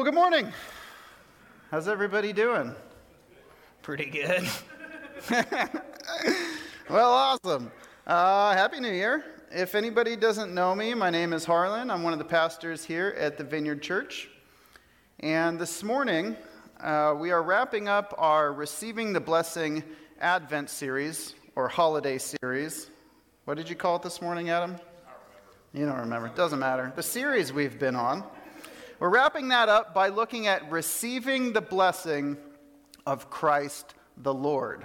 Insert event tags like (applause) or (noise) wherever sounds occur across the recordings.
Well, good morning. How's everybody doing? Pretty good. (laughs) well, awesome. Uh, Happy New Year. If anybody doesn't know me, my name is Harlan. I'm one of the pastors here at the Vineyard Church. And this morning, uh, we are wrapping up our Receiving the Blessing Advent series or holiday series. What did you call it this morning, Adam? You don't remember. It doesn't matter. The series we've been on. We're wrapping that up by looking at receiving the blessing of Christ the Lord.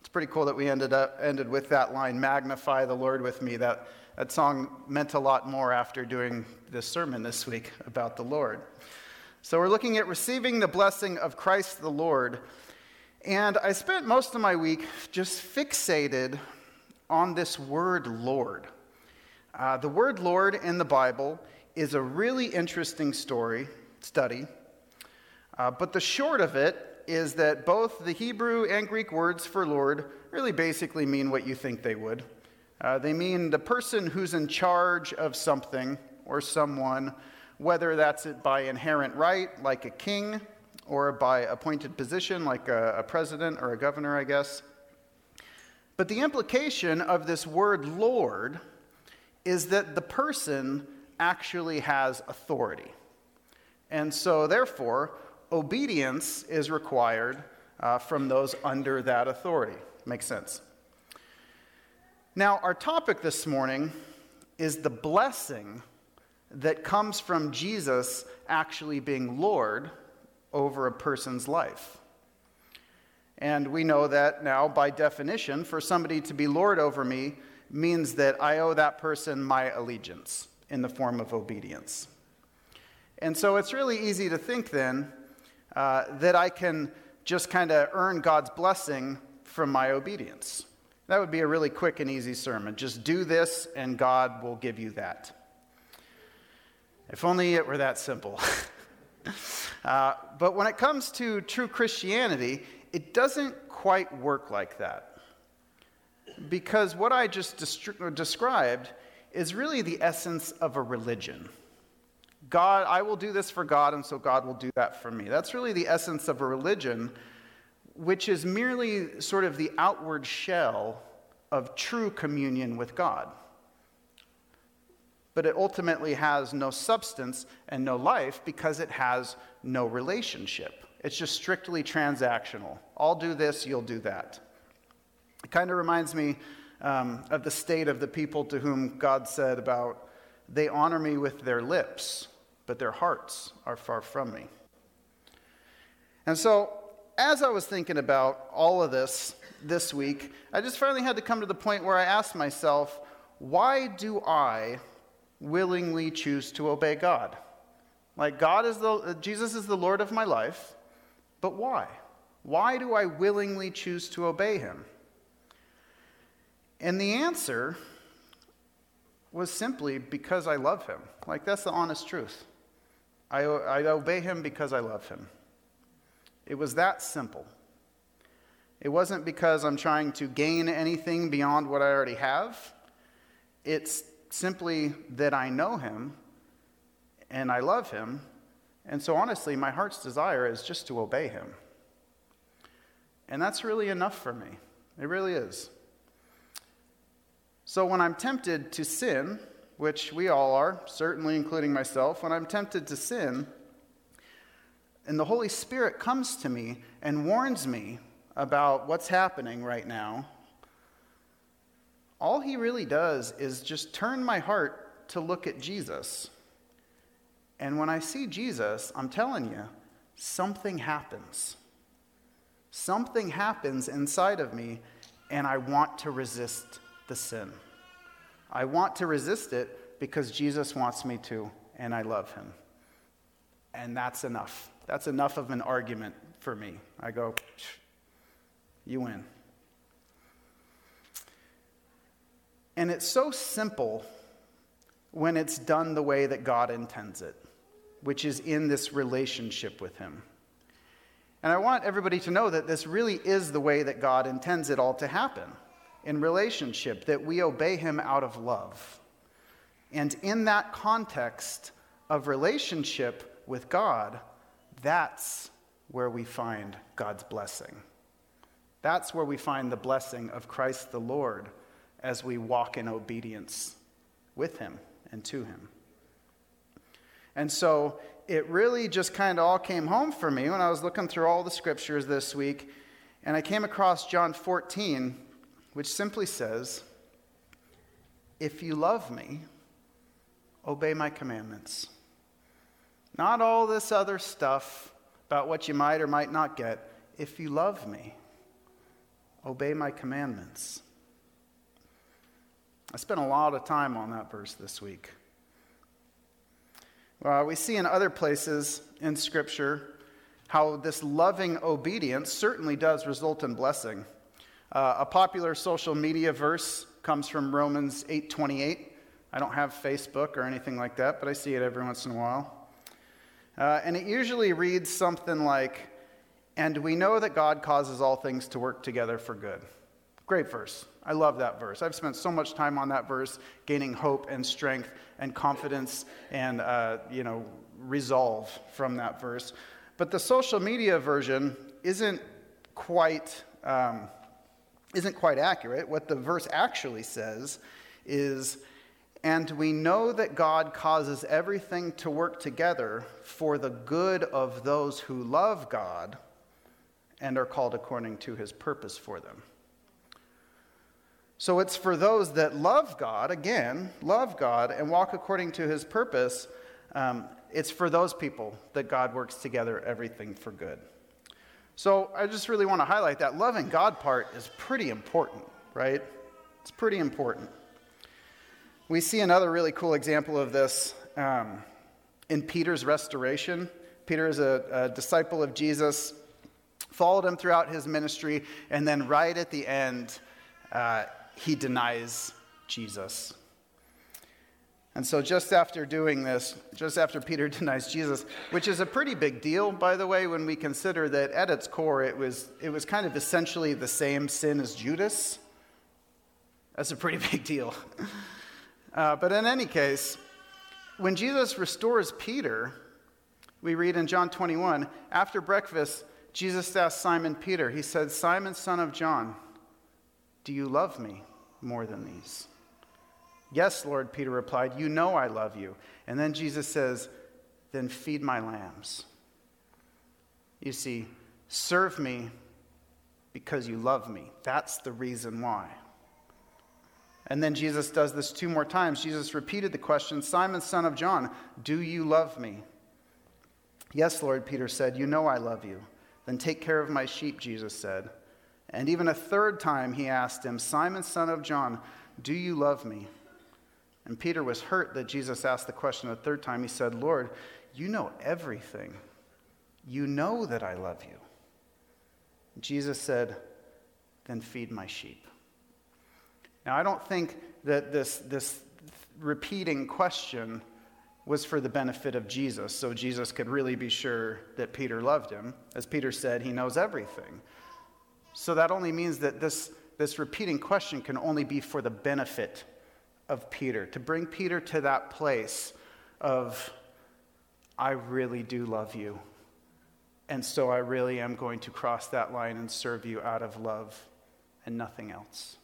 It's pretty cool that we ended up ended with that line, magnify the Lord with me. That that song meant a lot more after doing this sermon this week about the Lord. So we're looking at receiving the blessing of Christ the Lord. And I spent most of my week just fixated on this word Lord. Uh, the word Lord in the Bible is a really interesting story, study. Uh, but the short of it is that both the Hebrew and Greek words for Lord really basically mean what you think they would. Uh, they mean the person who's in charge of something or someone, whether that's by inherent right, like a king, or by appointed position, like a, a president or a governor, I guess. But the implication of this word Lord is that the person actually has authority. And so, therefore, obedience is required uh, from those under that authority. Makes sense. Now, our topic this morning is the blessing that comes from Jesus actually being Lord over a person's life. And we know that now, by definition, for somebody to be Lord over me means that I owe that person my allegiance in the form of obedience. And so it's really easy to think then uh, that I can just kind of earn God's blessing from my obedience. That would be a really quick and easy sermon. Just do this, and God will give you that. If only it were that simple. (laughs) uh, but when it comes to true Christianity, it doesn't quite work like that. Because what I just described is really the essence of a religion. God, I will do this for God, and so God will do that for me. That's really the essence of a religion, which is merely sort of the outward shell of true communion with God. But it ultimately has no substance and no life because it has no relationship. It's just strictly transactional. I'll do this, you'll do that. It kind of reminds me um, of the state of the people to whom God said about, They honor me with their lips, but their hearts are far from me. And so, as I was thinking about all of this this week, I just finally had to come to the point where I asked myself, why do I willingly choose to obey God? Like God is the Jesus is the Lord of my life, but why? Why do I willingly choose to obey him? And the answer was simply because I love him. Like, that's the honest truth. I, I obey him because I love him. It was that simple. It wasn't because I'm trying to gain anything beyond what I already have. It's simply that I know him and I love him. And so, honestly, my heart's desire is just to obey him. And that's really enough for me. It really is. So when I'm tempted to sin, which we all are, certainly including myself, when I'm tempted to sin, and the Holy Spirit comes to me and warns me about what's happening right now, all he really does is just turn my heart to look at Jesus. And when I see Jesus, I'm telling you, something happens. Something happens inside of me, and I want to resist the sin. I want to resist it because Jesus wants me to, and I love him. And that's enough. That's enough of an argument for me. I go, you win. And it's so simple when it's done the way that God intends it, which is in this relationship with Him. And I want everybody to know that this really is the way that God intends it all to happen in relationship, that we obey him out of love. And in that context of relationship with God, that's where we find God's blessing. That's where we find the blessing of Christ the Lord as we walk in obedience with Him and to Him. And so it really just kind of all came home for me when I was looking through all the scriptures this week, and I came across John 14, which simply says, If you love me, obey my commandments. Not all this other stuff about what you might or might not get. If you love me, obey my commandments. I spent a lot of time on that verse this week. Uh, we see in other places in Scripture how this loving obedience certainly does result in blessing. Uh, a popular social media verse comes from Romans 8:28. I don't have Facebook or anything like that, but I see it every once in a while. Uh, and it usually reads something like, And we know that God causes all things to work together for good. Great verse. I love that verse. I've spent so much time on that verse, gaining hope and strength and confidence and, uh, you know, resolve from that verse. But the social media version isn't quite, um, isn't quite accurate. What the verse actually says is, and we know that God causes everything to work together for the good of those who love God and are called according to his purpose for them. So it's for those that love God, again, love God, and walk according to his purpose. Um, it's for those people that God works together everything for good. So I just really want to highlight that loving God part is pretty important, right? It's pretty important. We see another really cool example of this um, in Peter's restoration. Peter is a, a disciple of Jesus, followed him throughout his ministry, and then right at the end, uh, he denies Jesus. And so, just after doing this, just after Peter (laughs) denies Jesus, which is a pretty big deal, by the way, when we consider that at its core it was, it was kind of essentially the same sin as Judas. That's a pretty (laughs) big deal. Uh, but in any case, when Jesus restores Peter, we read in John 21 after breakfast, Jesus asked Simon Peter, He said, Simon, son of John, do you love me? more than these? Yes, Lord, Peter replied, You know I love you. And then Jesus says, Then feed my lambs. You see, serve me because you love me. That's the reason why. And then Jesus does this two more times. Jesus repeated the question Simon, son of John, do you love me? Yes, Lord, Peter said, You know I love you. Then take care of my sheep, Jesus said. And even a third time he asked him, Simon, son of John, do you love me? And Peter was hurt that Jesus asked the question a third time. He said, Lord, you know everything. You know that I love you. Jesus said, Then feed my sheep. Now, I don't think that this, this repeating question was for the benefit of Jesus, so Jesus could really be sure that Peter loved him. As Peter said, he knows everything. So that only means that this, this repeating question can only be for the benefit of Peter, to bring Peter to that place of, I really do love you. And so I really am going to cross that line and serve you out of love and nothing else.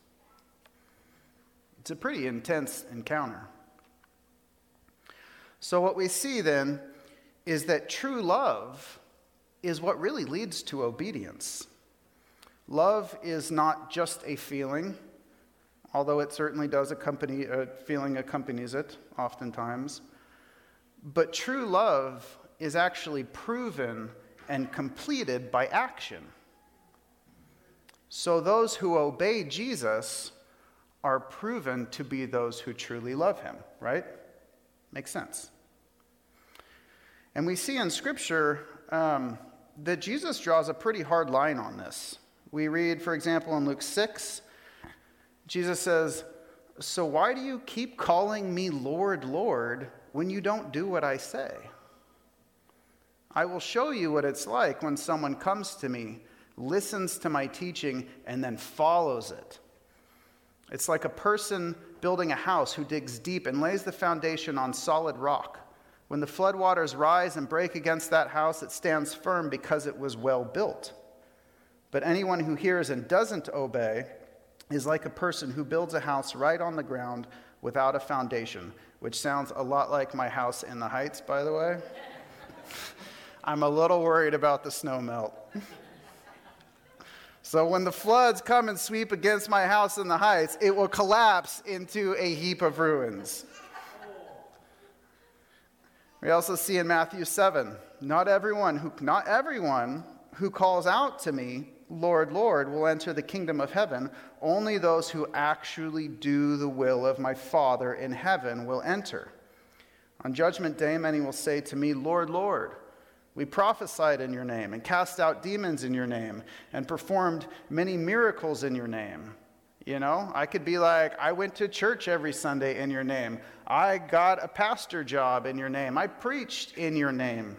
It's a pretty intense encounter. So, what we see then is that true love is what really leads to obedience. Love is not just a feeling, although it certainly does accompany, a uh, feeling accompanies it oftentimes. But true love is actually proven and completed by action. So those who obey Jesus are proven to be those who truly love him, right? Makes sense. And we see in Scripture um, that Jesus draws a pretty hard line on this. We read, for example, in Luke 6, Jesus says, So why do you keep calling me Lord, Lord, when you don't do what I say? I will show you what it's like when someone comes to me, listens to my teaching, and then follows it. It's like a person building a house who digs deep and lays the foundation on solid rock. When the floodwaters rise and break against that house, it stands firm because it was well built. But anyone who hears and doesn't obey is like a person who builds a house right on the ground without a foundation, which sounds a lot like my house in the Heights, by the way. (laughs) I'm a little worried about the snow melt. (laughs) so when the floods come and sweep against my house in the Heights, it will collapse into a heap of ruins. We also see in Matthew 7, not everyone who not everyone who calls out to me, Lord, Lord, will enter the kingdom of heaven. Only those who actually do the will of my Father in heaven will enter. On judgment day, many will say to me, Lord, Lord, we prophesied in your name and cast out demons in your name and performed many miracles in your name. You know, I could be like, I went to church every Sunday in your name. I got a pastor job in your name. I preached in your name.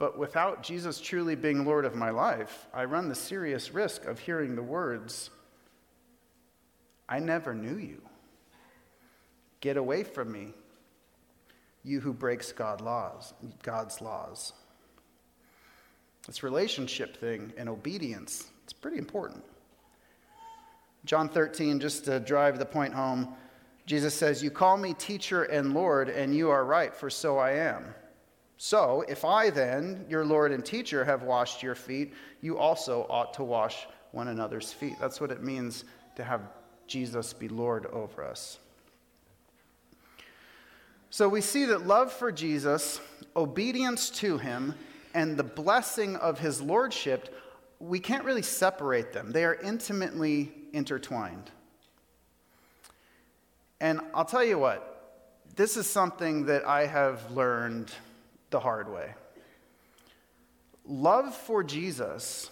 But without Jesus truly being Lord of my life, I run the serious risk of hearing the words, I never knew you. Get away from me, you who breaks God laws, God's laws. This relationship thing and obedience, it's pretty important. John 13, just to drive the point home, Jesus says, You call me teacher and Lord, and you are right, for so I am. So, if I then, your Lord and teacher, have washed your feet, you also ought to wash one another's feet. That's what it means to have Jesus be Lord over us. So, we see that love for Jesus, obedience to him, and the blessing of his lordship, we can't really separate them. They are intimately intertwined. And I'll tell you what, this is something that I have learned the hard way. Love for Jesus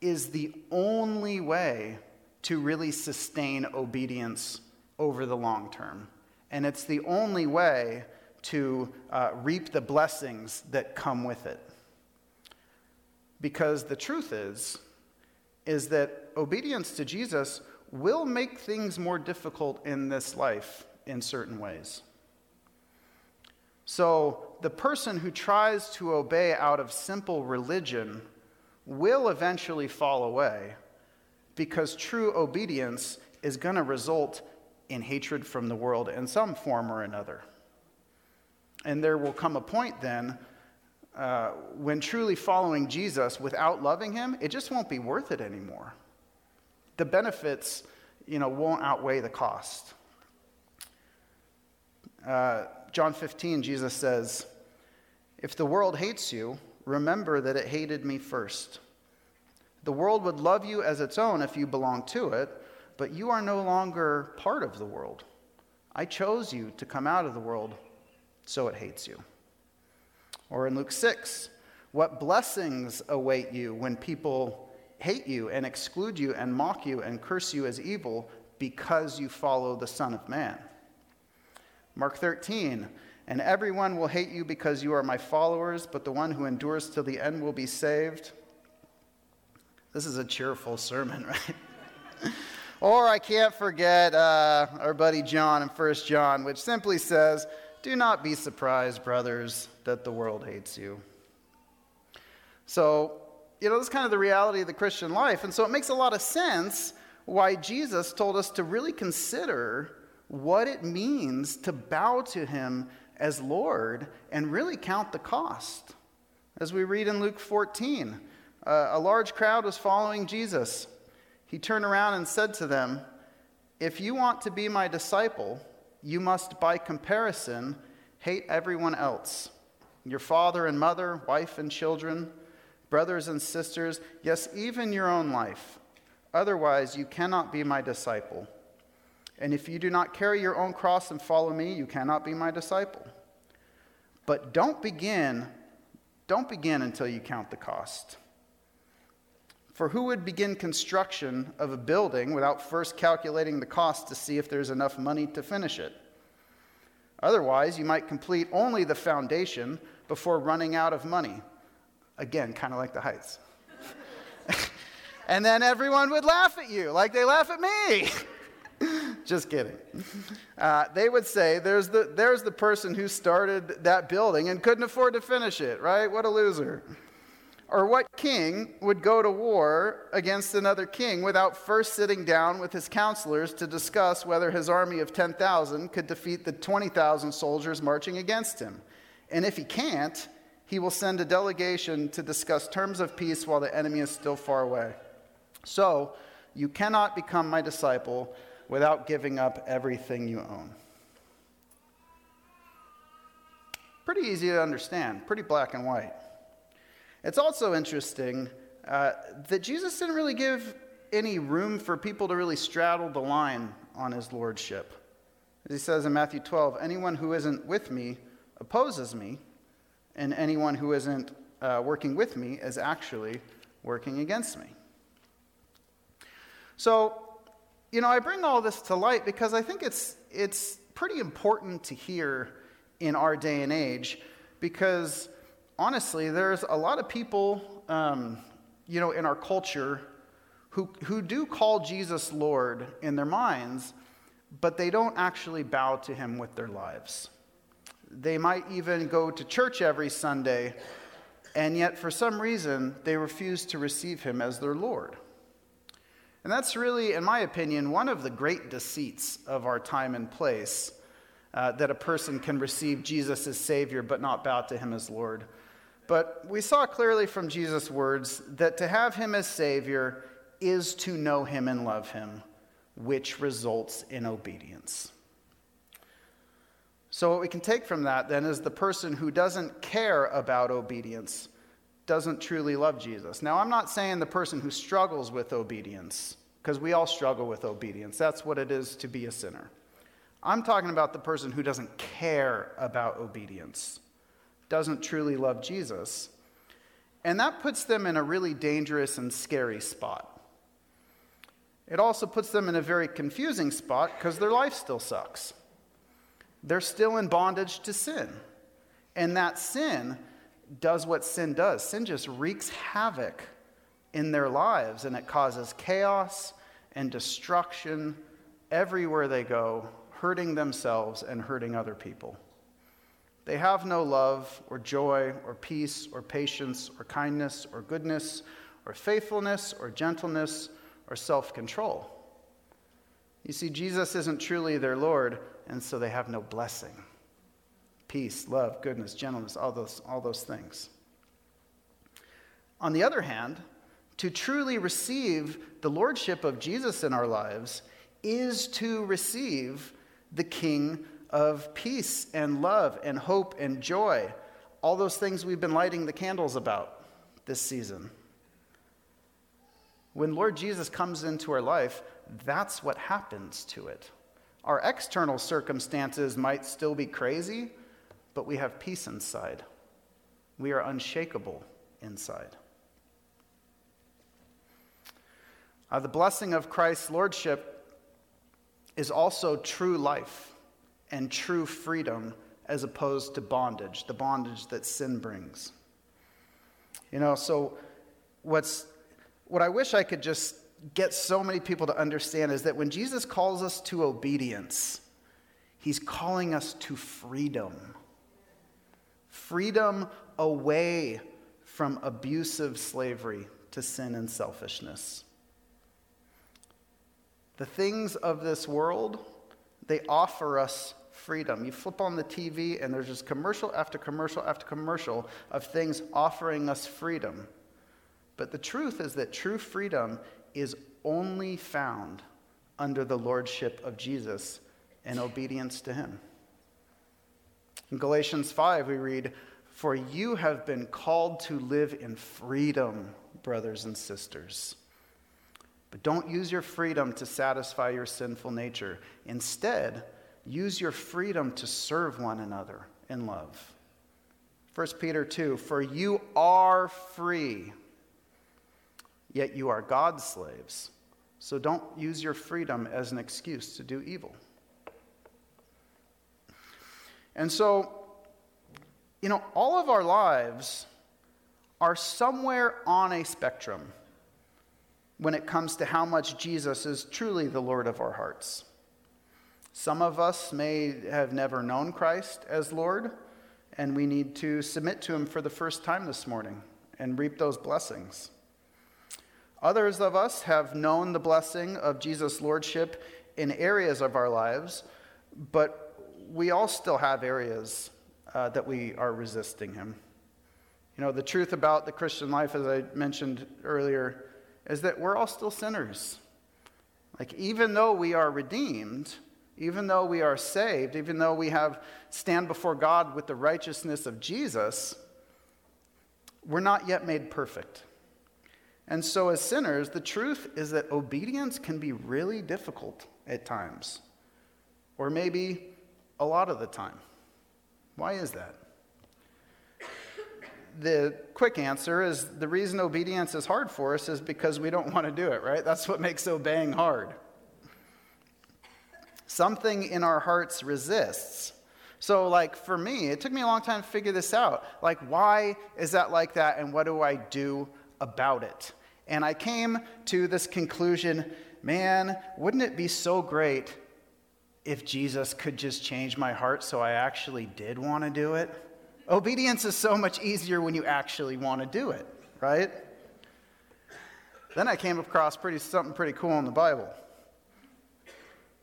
is the only way to really sustain obedience over the long term. And it's the only way to uh, reap the blessings that come with it. Because the truth is, is that obedience to Jesus will make things more difficult in this life in certain ways. So, the person who tries to obey out of simple religion will eventually fall away because true obedience is going to result in hatred from the world in some form or another. And there will come a point then uh, when truly following Jesus without loving him, it just won't be worth it anymore. The benefits, you know, won't outweigh the cost. Uh, John 15, Jesus says, If the world hates you, remember that it hated me first. The world would love you as its own if you belong to it, but you are no longer part of the world. I chose you to come out of the world, so it hates you. Or in Luke 6, what blessings await you when people hate you and exclude you and mock you and curse you as evil because you follow the Son of Man. Mark 13, and everyone will hate you because you are my followers, but the one who endures till the end will be saved. This is a cheerful sermon, (laughs) right? or I can't forget uh, our buddy John in 1 John, which simply says, Do not be surprised, brothers that the world hates you. So, you know, this is kind of the reality of the Christian life. And so it makes a lot of sense why Jesus told us to really consider what it means to bow to him as Lord and really count the cost. As we read in Luke 14, uh, a large crowd was following Jesus. He turned around and said to them, If you want to be my disciple, you must, by comparison, hate everyone else your father and mother, wife and children, brothers and sisters, yes, even your own life. Otherwise, you cannot be my disciple. And if you do not carry your own cross and follow me, you cannot be my disciple. But don't begin, don't begin until you count the cost. For who would begin construction of a building without first calculating the cost to see if there's enough money to finish it? Otherwise, you might complete only the foundation before running out of money. Again, kind of like the heights. (laughs) and then everyone would laugh at you like they laugh at me. (laughs) Just kidding. Uh, they would say, there's the, there's the person who started that building and couldn't afford to finish it, right? What a loser. Or what king would go to war against another king without first sitting down with his counselors to discuss whether his army of 10,000 could defeat the 20,000 soldiers marching against him? And if he can't, he will send a delegation to discuss terms of peace while the enemy is still far away. So, you cannot become my disciple without giving up everything you own. Pretty easy to understand, pretty black and white. It's also interesting uh, that Jesus didn't really give any room for people to really straddle the line on his lordship. As he says in Matthew 12, anyone who isn't with me opposes me, and anyone who isn't uh, working with me is actually working against me. So, you know, I bring all this to light because I think it's, it's pretty important to hear in our day and age because honestly, there's a lot of people, um, you know, in our culture who, who do call Jesus Lord in their minds, but they don't actually bow to him with their lives. They might even go to church every Sunday, and yet for some reason they refuse to receive him as their Lord. And that's really, in my opinion, one of the great deceits of our time and place uh, that a person can receive Jesus as Savior but not bow to him as Lord. But we saw clearly from Jesus' words that to have him as Savior is to know him and love him, which results in obedience. So, what we can take from that then is the person who doesn't care about obedience doesn't truly love Jesus. Now, I'm not saying the person who struggles with obedience, because we all struggle with obedience. That's what it is to be a sinner. I'm talking about the person who doesn't care about obedience doesn't truly love Jesus. And that puts them in a really dangerous and scary spot. It also puts them in a very confusing spot because their life still sucks. They're still in bondage to sin. And that sin does what sin does sin just wreaks havoc in their lives, and it causes chaos and destruction everywhere they go, hurting themselves and hurting other people. They have no love or joy or peace or patience or kindness or goodness or faithfulness or gentleness or self control. You see, Jesus isn't truly their Lord, and so they have no blessing. Peace, love, goodness, gentleness, all those, all those things. On the other hand, to truly receive the lordship of Jesus in our lives is to receive the King of peace and love and hope and joy. All those things we've been lighting the candles about this season. When Lord Jesus comes into our life, that's what happens to it. Our external circumstances might still be crazy, but we have peace inside. We are unshakable inside. Uh, the blessing of Christ's Lordship is also true life and true freedom as opposed to bondage, the bondage that sin brings. You know, so what's what I wish I could just get so many people to understand is that when Jesus calls us to obedience, he's calling us to freedom. Freedom away from abusive slavery to sin and selfishness. The things of this world, they offer us freedom. You flip on the TV, and there's just commercial after commercial after commercial of things offering us freedom. But the truth is that true freedom is only found under the lordship of Jesus and obedience to him. In Galatians 5, we read, For you have been called to live in freedom, brothers and sisters. But don't use your freedom to satisfy your sinful nature. Instead, Use your freedom to serve one another in love. 1 Peter 2 For you are free, yet you are God's slaves. So don't use your freedom as an excuse to do evil. And so, you know, all of our lives are somewhere on a spectrum when it comes to how much Jesus is truly the Lord of our hearts. Some of us may have never known Christ as Lord, and we need to submit to Him for the first time this morning and reap those blessings. Others of us have known the blessing of Jesus' Lordship in areas of our lives, but we all still have areas uh, that we are resisting Him. You know, the truth about the Christian life, as I mentioned earlier, is that we're all still sinners. Like, even though we are redeemed, even though we are saved, even though we have stand before God with the righteousness of Jesus, we're not yet made perfect. And so, as sinners, the truth is that obedience can be really difficult at times, or maybe a lot of the time. Why is that? the quick answer is the reason obedience is hard for us is because we don't want to do it, right? That's what makes obeying hard. Something in our hearts resists. So, like for me, it took me a long time to figure this out. Like, why is that like that, and what do I do about it? And I came to this conclusion man, wouldn't it be so great if Jesus could just change my heart so I actually did want to do it? Obedience is so much easier when you actually want to do it, right? Then I came across pretty, something pretty cool in the Bible.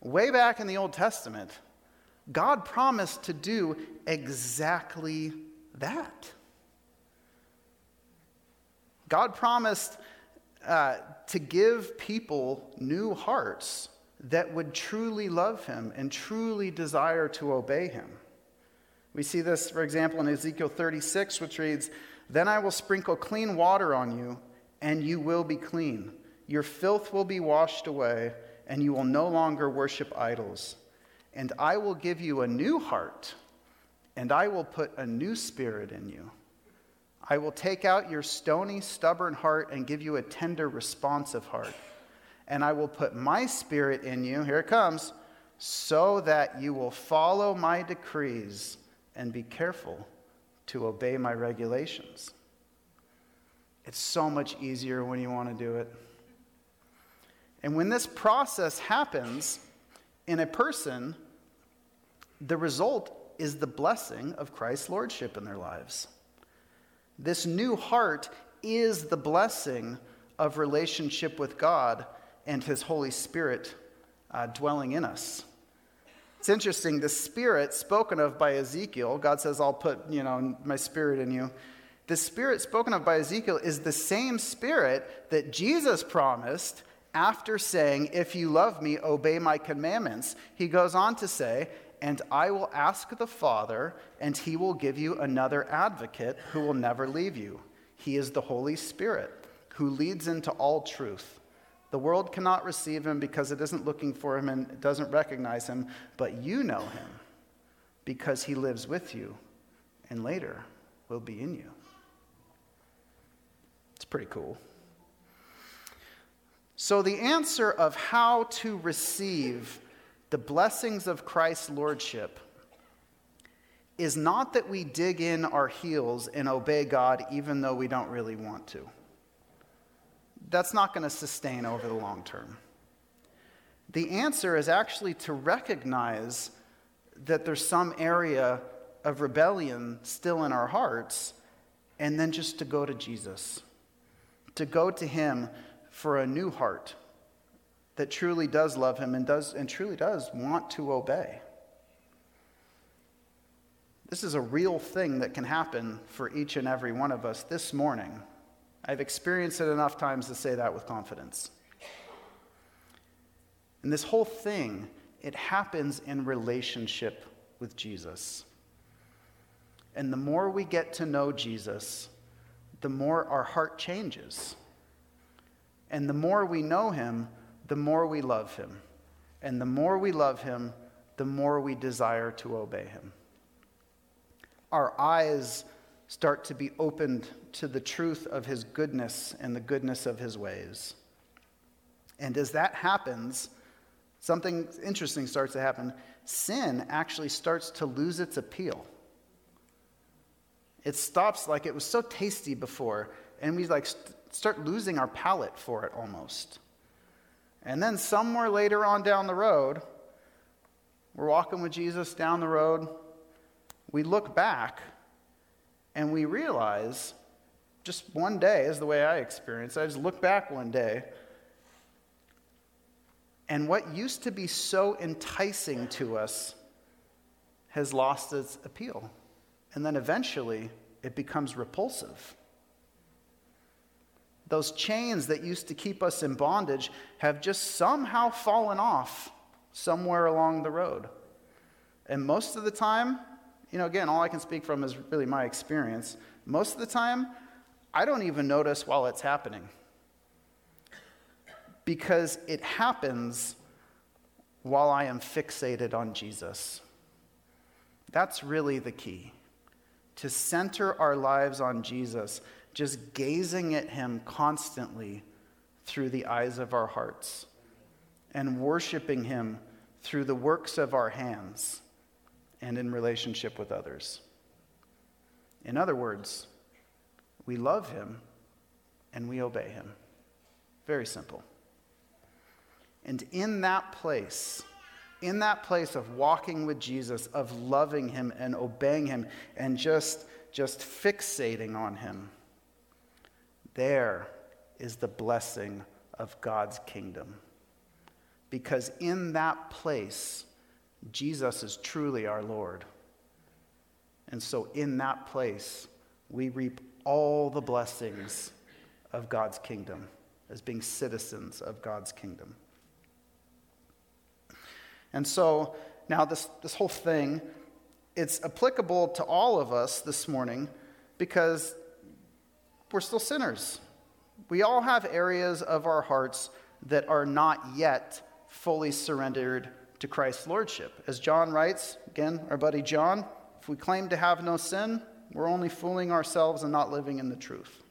Way back in the Old Testament, God promised to do exactly that. God promised uh, to give people new hearts that would truly love Him and truly desire to obey Him. We see this, for example, in Ezekiel 36, which reads, Then I will sprinkle clean water on you, and you will be clean. Your filth will be washed away, and you will no longer worship idols. And I will give you a new heart, and I will put a new spirit in you. I will take out your stony, stubborn heart and give you a tender, responsive heart. And I will put my spirit in you, here it comes, so that you will follow my decrees and be careful to obey my regulations. It's so much easier when you want to do it. And when this process happens in a person, the result is the blessing of Christ's lordship in their lives. This new heart is the blessing of relationship with God and His Holy Spirit uh, dwelling in us. It's interesting, the spirit spoken of by Ezekiel, God says, I'll put, you know, my spirit in you. The spirit spoken of by Ezekiel is the same spirit that Jesus promised after saying, If you love me, obey my commandments. He goes on to say, And I will ask the Father, and he will give you another advocate who will never leave you. He is the Holy Spirit, who leads into all truth. The world cannot receive him because it isn't looking for him and doesn't recognize him, but you know him because he lives with you and later will be in you. It's pretty cool. So, the answer of how to receive the blessings of Christ's lordship is not that we dig in our heels and obey God even though we don't really want to that's not going to sustain over the long term. The answer is actually to recognize that there's some area of rebellion still in our hearts, and then just to go to Jesus, to go to Him for a new heart that truly does love Him and, does, and truly does want to obey. This is a real thing that can happen for each and every one of us this morning. I've experienced it enough times to say that with confidence. And this whole thing, it happens in relationship with Jesus. And the more we get to know Jesus, the more our heart changes. And the more we know him, the more we love him. And the more we love him, the more we desire to obey him. Our eyes start to be opened to the truth of his goodness and the goodness of his ways. And as that happens, something interesting starts to happen. Sin actually starts to lose its appeal. It stops like it was so tasty before, and we like st- start losing our palate for it almost. And then somewhere later on down the road, we're walking with Jesus down the road, we look back and we realize just one day is the way I experienced. I just look back one day, and what used to be so enticing to us has lost its appeal. And then eventually it becomes repulsive. Those chains that used to keep us in bondage have just somehow fallen off somewhere along the road. And most of the time, you know, again, all I can speak from is really my experience. Most of the time, I don't even notice while it's happening because it happens while I am fixated on Jesus. That's really the key. To center our lives on Jesus, just gazing at Him constantly through the eyes of our hearts and worshiping Him through the works of our hands and in relationship with others. In other words, we love Him and we obey Him. Very simple. And in that place, in that place of walking with Jesus, of loving him and obeying him and just, just fixating on him, there is the blessing of God's kingdom. Because in that place, Jesus is truly our Lord. And so, in that place, we reap all the blessings of God's kingdom as being citizens of God's kingdom. And so now this, this whole thing, it's applicable to all of us this morning because we're still sinners. We all have areas of our hearts that are not yet fully surrendered to Christ's lordship. As John writes, again, our buddy John, if we claim to have no sin, we're only fooling ourselves and not living in the truth.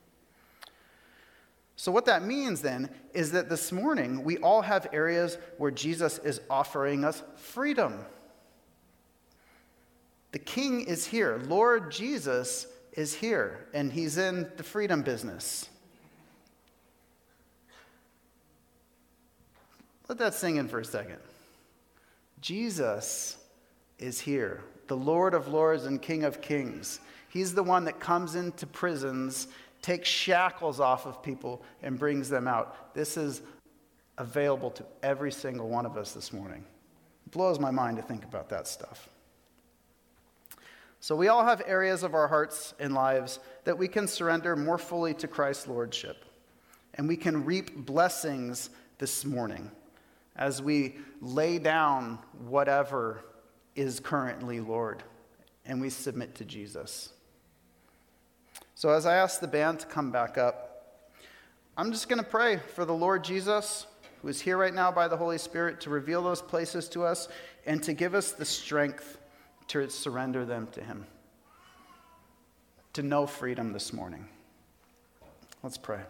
So, what that means then is that this morning we all have areas where Jesus is offering us freedom. The King is here. Lord Jesus is here, and he's in the freedom business. Let that sing in for a second. Jesus is here, the Lord of lords and King of kings. He's the one that comes into prisons takes shackles off of people and brings them out. This is available to every single one of us this morning. It blows my mind to think about that stuff. So, we all have areas of our hearts and lives that we can surrender more fully to Christ's Lordship. And we can reap blessings this morning as we lay down whatever is currently Lord and we submit to Jesus. So, as I ask the band to come back up, I'm just going to pray for the Lord Jesus, who is here right now by the Holy Spirit, to reveal those places to us and to give us the strength to surrender them to Him, to know freedom this morning. Let's pray.